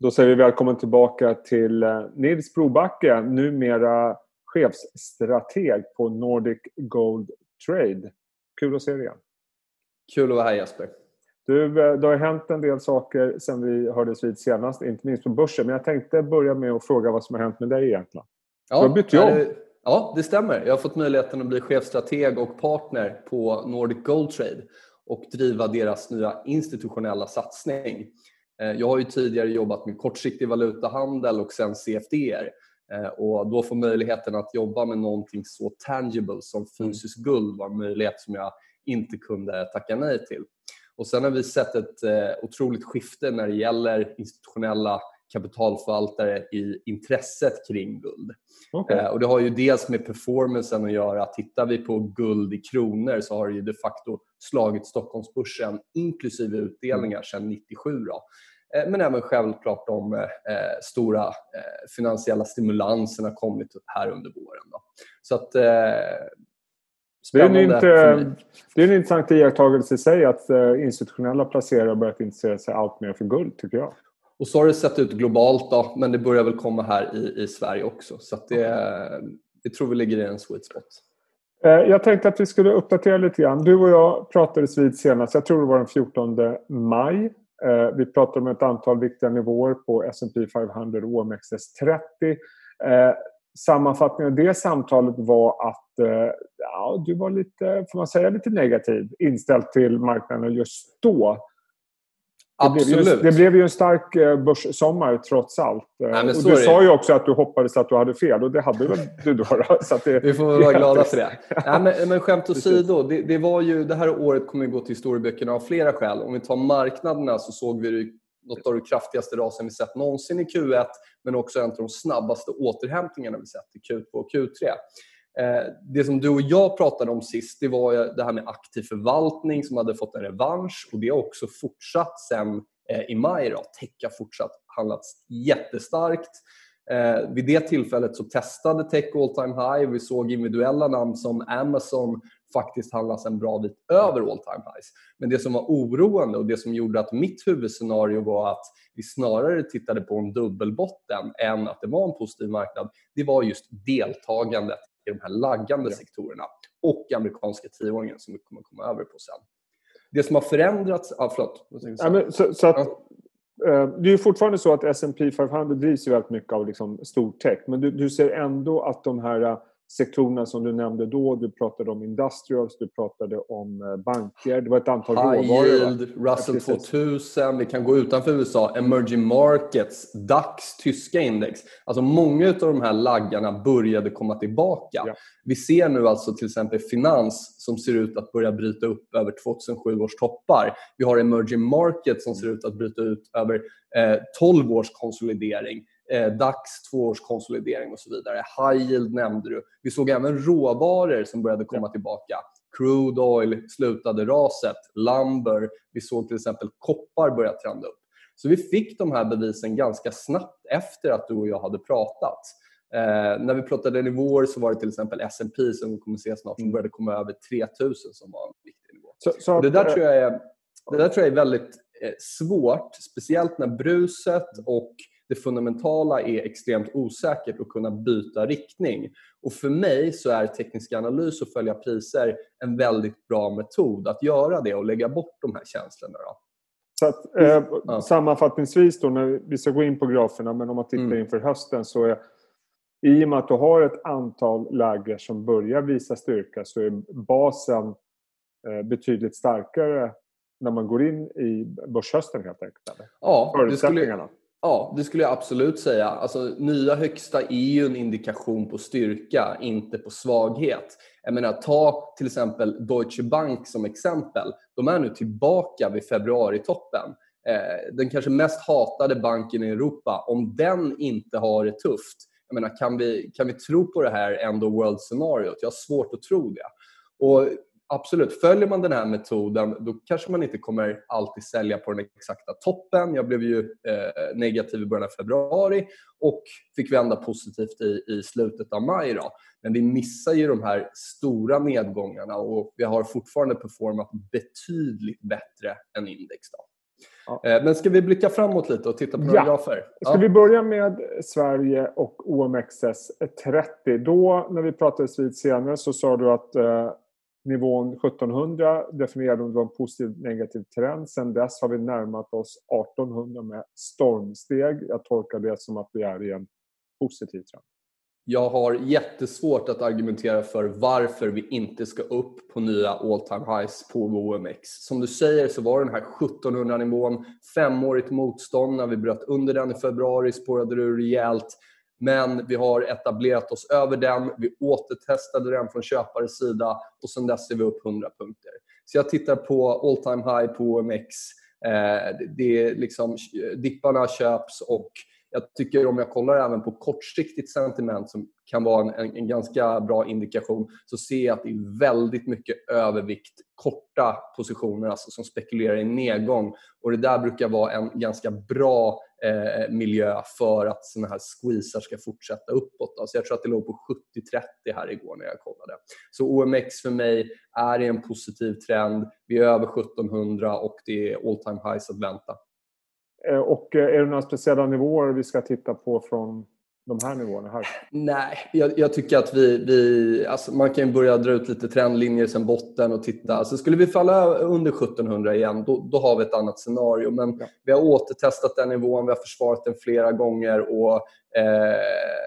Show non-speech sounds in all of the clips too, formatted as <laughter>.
Då säger vi välkommen tillbaka till eh, Nils Brobacke, numera chefsstrateg på Nordic Gold Trade. Kul att se dig igen. Kul att vara här Jesper. Du, eh, det har hänt en del saker sen vi hördes vid senast, inte minst på börsen. Men jag tänkte börja med att fråga vad som har hänt med dig egentligen. Ja, du har bytt jobb. Det, ja, det stämmer. Jag har fått möjligheten att bli chefstrateg och partner på Nordic Gold Trade och driva deras nya institutionella satsning. Eh, jag har ju tidigare jobbat med kortsiktig valutahandel och sen CFDR eh, och då få möjligheten att jobba med någonting så tangible som mm. fysiskt guld var en möjlighet som jag inte kunde tacka nej till. Och sen har vi sett ett eh, otroligt skifte när det gäller institutionella kapitalförvaltare i intresset kring guld. Okay. och Det har ju dels med performancen att göra. Tittar vi på guld i kronor så har det ju de facto slagit Stockholmsbörsen inklusive utdelningar sedan 97. Då. Eh, men även självklart de eh, stora eh, finansiella stimulanserna kommit här under våren. Då. Så att, eh, det är, en inte, det är en intressant iakttagelse i sig att eh, institutionella placerare har börjat intressera sig allt mer för guld, tycker jag. Och så har det sett ut globalt, då, men det börjar väl komma här i, i Sverige också. Så att det, vi tror vi ligger i en sweet spot. Eh, jag tänkte att vi skulle uppdatera lite grann. Du och jag pratades vid senast, jag tror det var den 14 maj. Eh, vi pratade om ett antal viktiga nivåer på S&P 500 och OMXS30. Eh, sammanfattningen av det samtalet var att ja, du var lite, får man säga, lite negativ inställd till marknaden just då. Det blev, ju, det blev ju en stark eh, börssommar trots allt. Nej, och du sa ju också att du hoppades att du hade fel och det hade väl <laughs> du då. Så det, Vi får vara glada för det. <laughs> Nej, men, men skämt åsido, det, det, var ju, det här året kommer att gå till historieböckerna av flera skäl. Om vi tar marknaderna så såg vi något av de kraftigaste rasen vi sett någonsin i Q1 men också en av de snabbaste återhämtningarna vi sett i Q2 och Q3. Eh, det som du och jag pratade om sist det var det här med aktiv förvaltning som hade fått en revansch och det har också fortsatt sen eh, i maj. Då. Tech har fortsatt handlats jättestarkt. Eh, vid det tillfället så testade Tech all time high. Vi såg individuella namn som Amazon faktiskt handlas en bra bit över all time highs. Men det som var oroande och det som gjorde att mitt huvudscenario var att vi snarare tittade på en dubbelbotten än att det var en positiv marknad, det var just deltagandet i de här laggande sektorerna och amerikanska tioåringen som vi kommer komma över på sen. Det som har förändrats... Ah, förlåt. Ja, men, så, så att, eh, det är fortfarande så att S&P 500 drivs ju väldigt mycket av liksom stor tech men du, du ser ändå att de här sektorerna som du nämnde då. Du pratade om industrials, du pratade om eh, banker. Det var ett antal High råvaror. Yield, Russell 2000, vi kan gå utanför USA, emerging markets, DAX, tyska index. Alltså många av de här laggarna började komma tillbaka. Ja. Vi ser nu alltså till exempel finans som ser ut att börja bryta upp över 2007 års toppar. Vi har emerging markets som ser ut att bryta ut över eh, 12 års konsolidering eh, DAX tvåårskonsolidering och så vidare. High yield nämnde du. Vi såg även råvaror som började komma tillbaka. Crude oil slutade raset, lumber, vi såg till exempel koppar börja trenda upp. Så vi fick de här bevisen ganska snabbt efter att du och jag hade pratat. Eh, när vi pratade nivåer så var det till exempel S&P som vi kommer se snart som mm. började komma över 3000 som var en viktig nivå. Så, så, det, där tror jag är, det där tror jag är väldigt eh, svårt, speciellt när bruset och det fundamentala är extremt osäkert att kunna byta riktning. Och för mig så är teknisk analys och följa priser en väldigt bra metod att göra det och lägga bort de här känslorna. Då. Så att, eh, ja. Sammanfattningsvis då, när vi ska gå in på graferna, men om man tittar mm. inför hösten så är i och med att du har ett antal läger som börjar visa styrka så är basen eh, betydligt starkare när man går in i börshösten helt enkelt? Ja, Förutsättningarna. Ja, det skulle jag absolut säga. Alltså, nya högsta är ju en indikation på styrka, inte på svaghet. Jag menar, ta till exempel Deutsche Bank som exempel. De är nu tillbaka vid februaritoppen. Eh, den kanske mest hatade banken i Europa, om den inte har det tufft, jag menar, kan, vi, kan vi tro på det här end of world-scenariot? Jag har svårt att tro det. Och absolut, följer man den här metoden då kanske man inte kommer alltid sälja på den exakta toppen. Jag blev ju eh, negativ i början av februari och fick vända positivt i, i slutet av maj. Då. Men vi missar ju de här stora nedgångarna och vi har fortfarande performat betydligt bättre än index. Då. Ja. Eh, men ska vi blicka framåt lite och titta på några ja. grafer? Ska vi börja med Sverige och OMXS 30? Då, när vi pratades vid senare, så sa du att eh, nivån 1700 definierade om det var en positiv negativ trend. Sen dess har vi närmat oss 1800 med stormsteg. Jag tolkar det som att vi är i en positiv trend. Jag har jättesvårt att argumentera för varför vi inte ska upp på nya all time highs på OMX. Som du säger så var den här 1700-nivån femårigt motstånd. När vi bröt under den i februari spårade det rejält. Men vi har etablerat oss över den. Vi återtestade den från köpares sida och sen dess är vi upp 100 punkter. Så jag tittar på all time high på OMX. Eh, det är liksom, eh, dipparna köps och jag tycker om jag kollar även på kortsiktigt sentiment som kan vara en, en, en, ganska bra indikation så ser jag att det är väldigt mycket övervikt korta positioner alltså som spekulerar i nedgång. Och Det där brukar vara en ganska bra eh, miljö för att såna här squeezar ska fortsätta uppåt. Alltså jag tror att det låg på 70-30 här igår när jag kollade. Så OMX för mig är i en positiv trend. Vi är över 1700 och det är all time highs att vänta. Eh, och eh, är det några speciella nivåer vi ska titta på från de här nivåerna? Här? Nej, jag, jag tycker att vi... vi alltså man kan börja dra ut lite trendlinjer sen botten och titta. Alltså skulle vi falla under 1700 igen, då, då har vi ett annat scenario. Men ja. vi har återtestat den nivån, vi har försvarat den flera gånger och eh,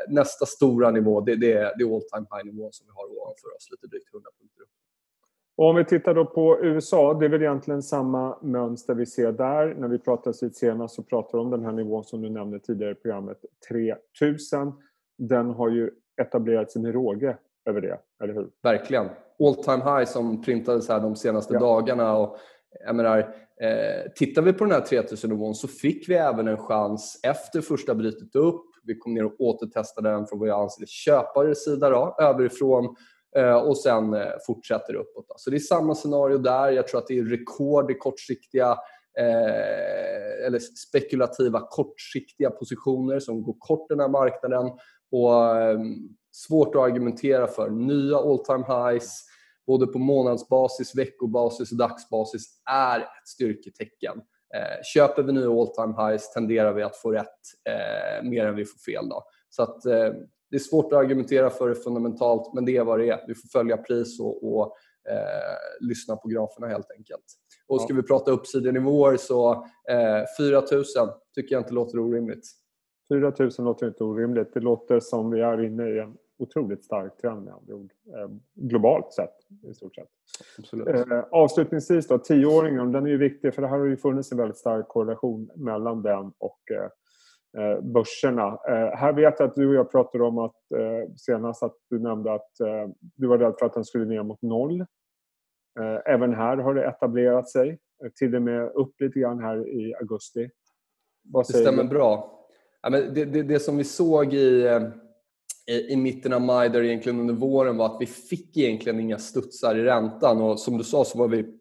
nästa stora nivå, det, det, det är all time high-nivån som vi har ovanför oss, lite drygt 100 punkter upp. Och om vi tittar då på USA, det är väl egentligen samma mönster vi ser där. När vi pratade vid senast så pratade vi om den här nivån som du nämnde tidigare i programmet, 3000. Den har ju etablerat sig med råge över det, eller hur? Verkligen. All time high som printades här de senaste ja. dagarna. Och jag menar, eh, tittar vi på den här 3000-nivån så fick vi även en chans efter första brytet upp. Vi kom ner och återtestade den från vad jag anser köpares sida då, överifrån Eh, och sen eh, fortsätter uppåt. Så det är samma scenario där. Jag tror att det är rekord i kortsiktiga eh, eller spekulativa kortsiktiga positioner som går kort den här marknaden. Och eh, svårt att argumentera för. Nya all time highs både på månadsbasis, veckobasis och dagsbasis är ett styrketecken. Eh, köper vi nya all time highs tenderar vi att få rätt mer än vi får fel. Då. Så att, det är svårt att argumentera för det fundamentalt, men det är vad det är. Vi får följa pris och, och eh, lyssna på graferna helt enkelt. Och ska vi prata uppsidenivåer så eh, 4 000 tycker jag inte låter orimligt. 4 000 låter inte orimligt. Det låter som vi är inne i en otroligt stark trend med andra ord. Eh, globalt sett i stort sett. Absolut. Eh, avslutningsvis då, tioåringen, den är ju viktig för det här har ju funnits en väldigt stark korrelation mellan den och eh, eh, börserna. Eh, här vet jag att du och jag pratade om att eh, senast att du nämnde att eh, du var rädd för att den skulle ner mot noll. Även här har det etablerat sig, till och med upp lite grann här i augusti. Det stämmer du? bra. Ja, men det, det, det, som vi såg i, i, i mitten av maj, där egentligen under våren, var att vi fick egentligen inga studsar i räntan. Och som du sa så var vi mm.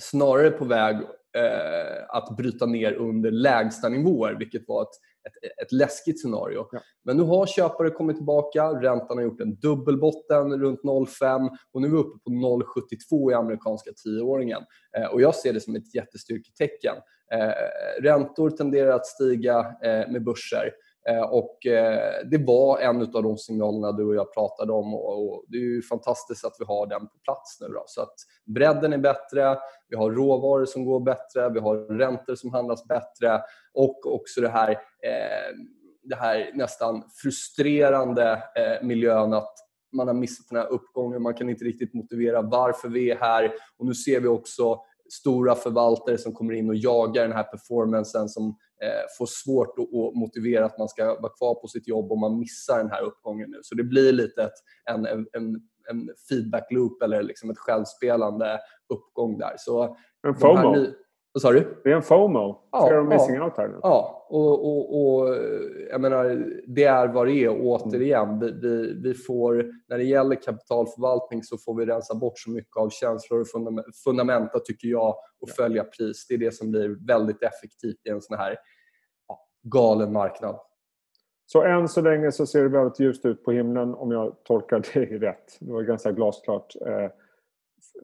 snarare på väg eh, att bryta ner under lägsta nivåer, vilket var ett ett, ett läskigt scenario. Ja. Men nu har köpare kommit tillbaka, räntan har gjort en dubbelbotten runt 0,5 och nu är vi uppe på 0,72 i amerikanska tioåringen. Eh, och jag ser det som ett jättestyrketecken. Eh, räntor tenderar att stiga eh, med börser. Eh, och eh, det var en av de signalerna du och jag pratade om och det är ju fantastiskt att vi har den på plats nu. Då. Så att bredden är bättre, vi har råvaror som går bättre, vi har räntor som handlas bättre och också det här, eh, det här nästan frustrerande miljön att man har missat den här uppgången, man kan inte riktigt motivera varför vi är här och nu ser vi också stora förvaltare som kommer in och jagar den här performancen som eh, får svårt att, att, motivera att man ska vara kvar på sitt jobb om man missar den här uppgången nu. Så det blir lite ett, en, en, en feedback loop eller liksom ett självspelande uppgång där. Så en FOMO? Vad sa du? Det är en FOMO. Ja, Fear of missing ja, out här nu. Ja, och, och, och jag menar, det är vad det är. återigen, vi, vi, vi, får, när det gäller kapitalförvaltning så får vi rensa bort så mycket av känslor och fundamenta, tycker jag, och ja. följa pris. Det är det som blir väldigt effektivt i en sån här ja, galen marknad. Så än så länge så ser det väldigt ljust ut på himlen om jag tolkar <laughs> det rätt. Det var ganska glasklart.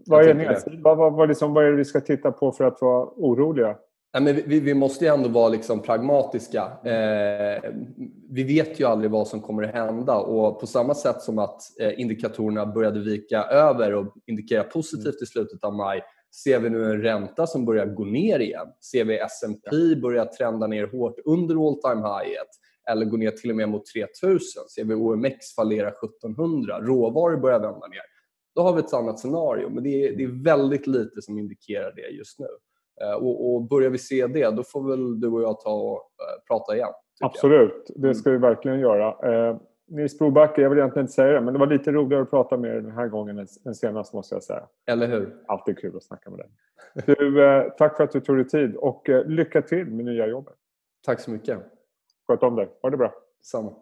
Vad, är vad, vad, vad, liksom, vad är det vi ska titta på för att vara oroliga? men vi, vi måste ju ändå vara liksom pragmatiska. Eh, vi vet ju aldrig vad som kommer att hända och på samma sätt som att eh, indikatorerna började vika över och indikera positivt i slutet av maj ser vi nu en ränta som börjar gå ner igen. Ser vi S&P börja trenda ner hårt under all time high eller gå ner till och med mot 3000. Ser vi OMX fallera 1700, råvaror börjar vända ner. Då har vi ett annat scenario, men det är, det är väldigt lite som indikerar det just nu. Eh, och, och börjar vi se det, då får väl du och jag ta och uh, prata igen. Absolut, jag. det ska vi verkligen göra. Eh, Nils Brobacke, jag vill egentligen inte säga det, men det var lite roligare att prata med dig den här gången än senast måste jag säga. Eller hur? Alltid kul att snacka med dig. Du, eh, tack för att du tog dig tid och eh, lycka till med nya jobbet. Tack så mycket. Sköt om dig. Ha det bra. Samma.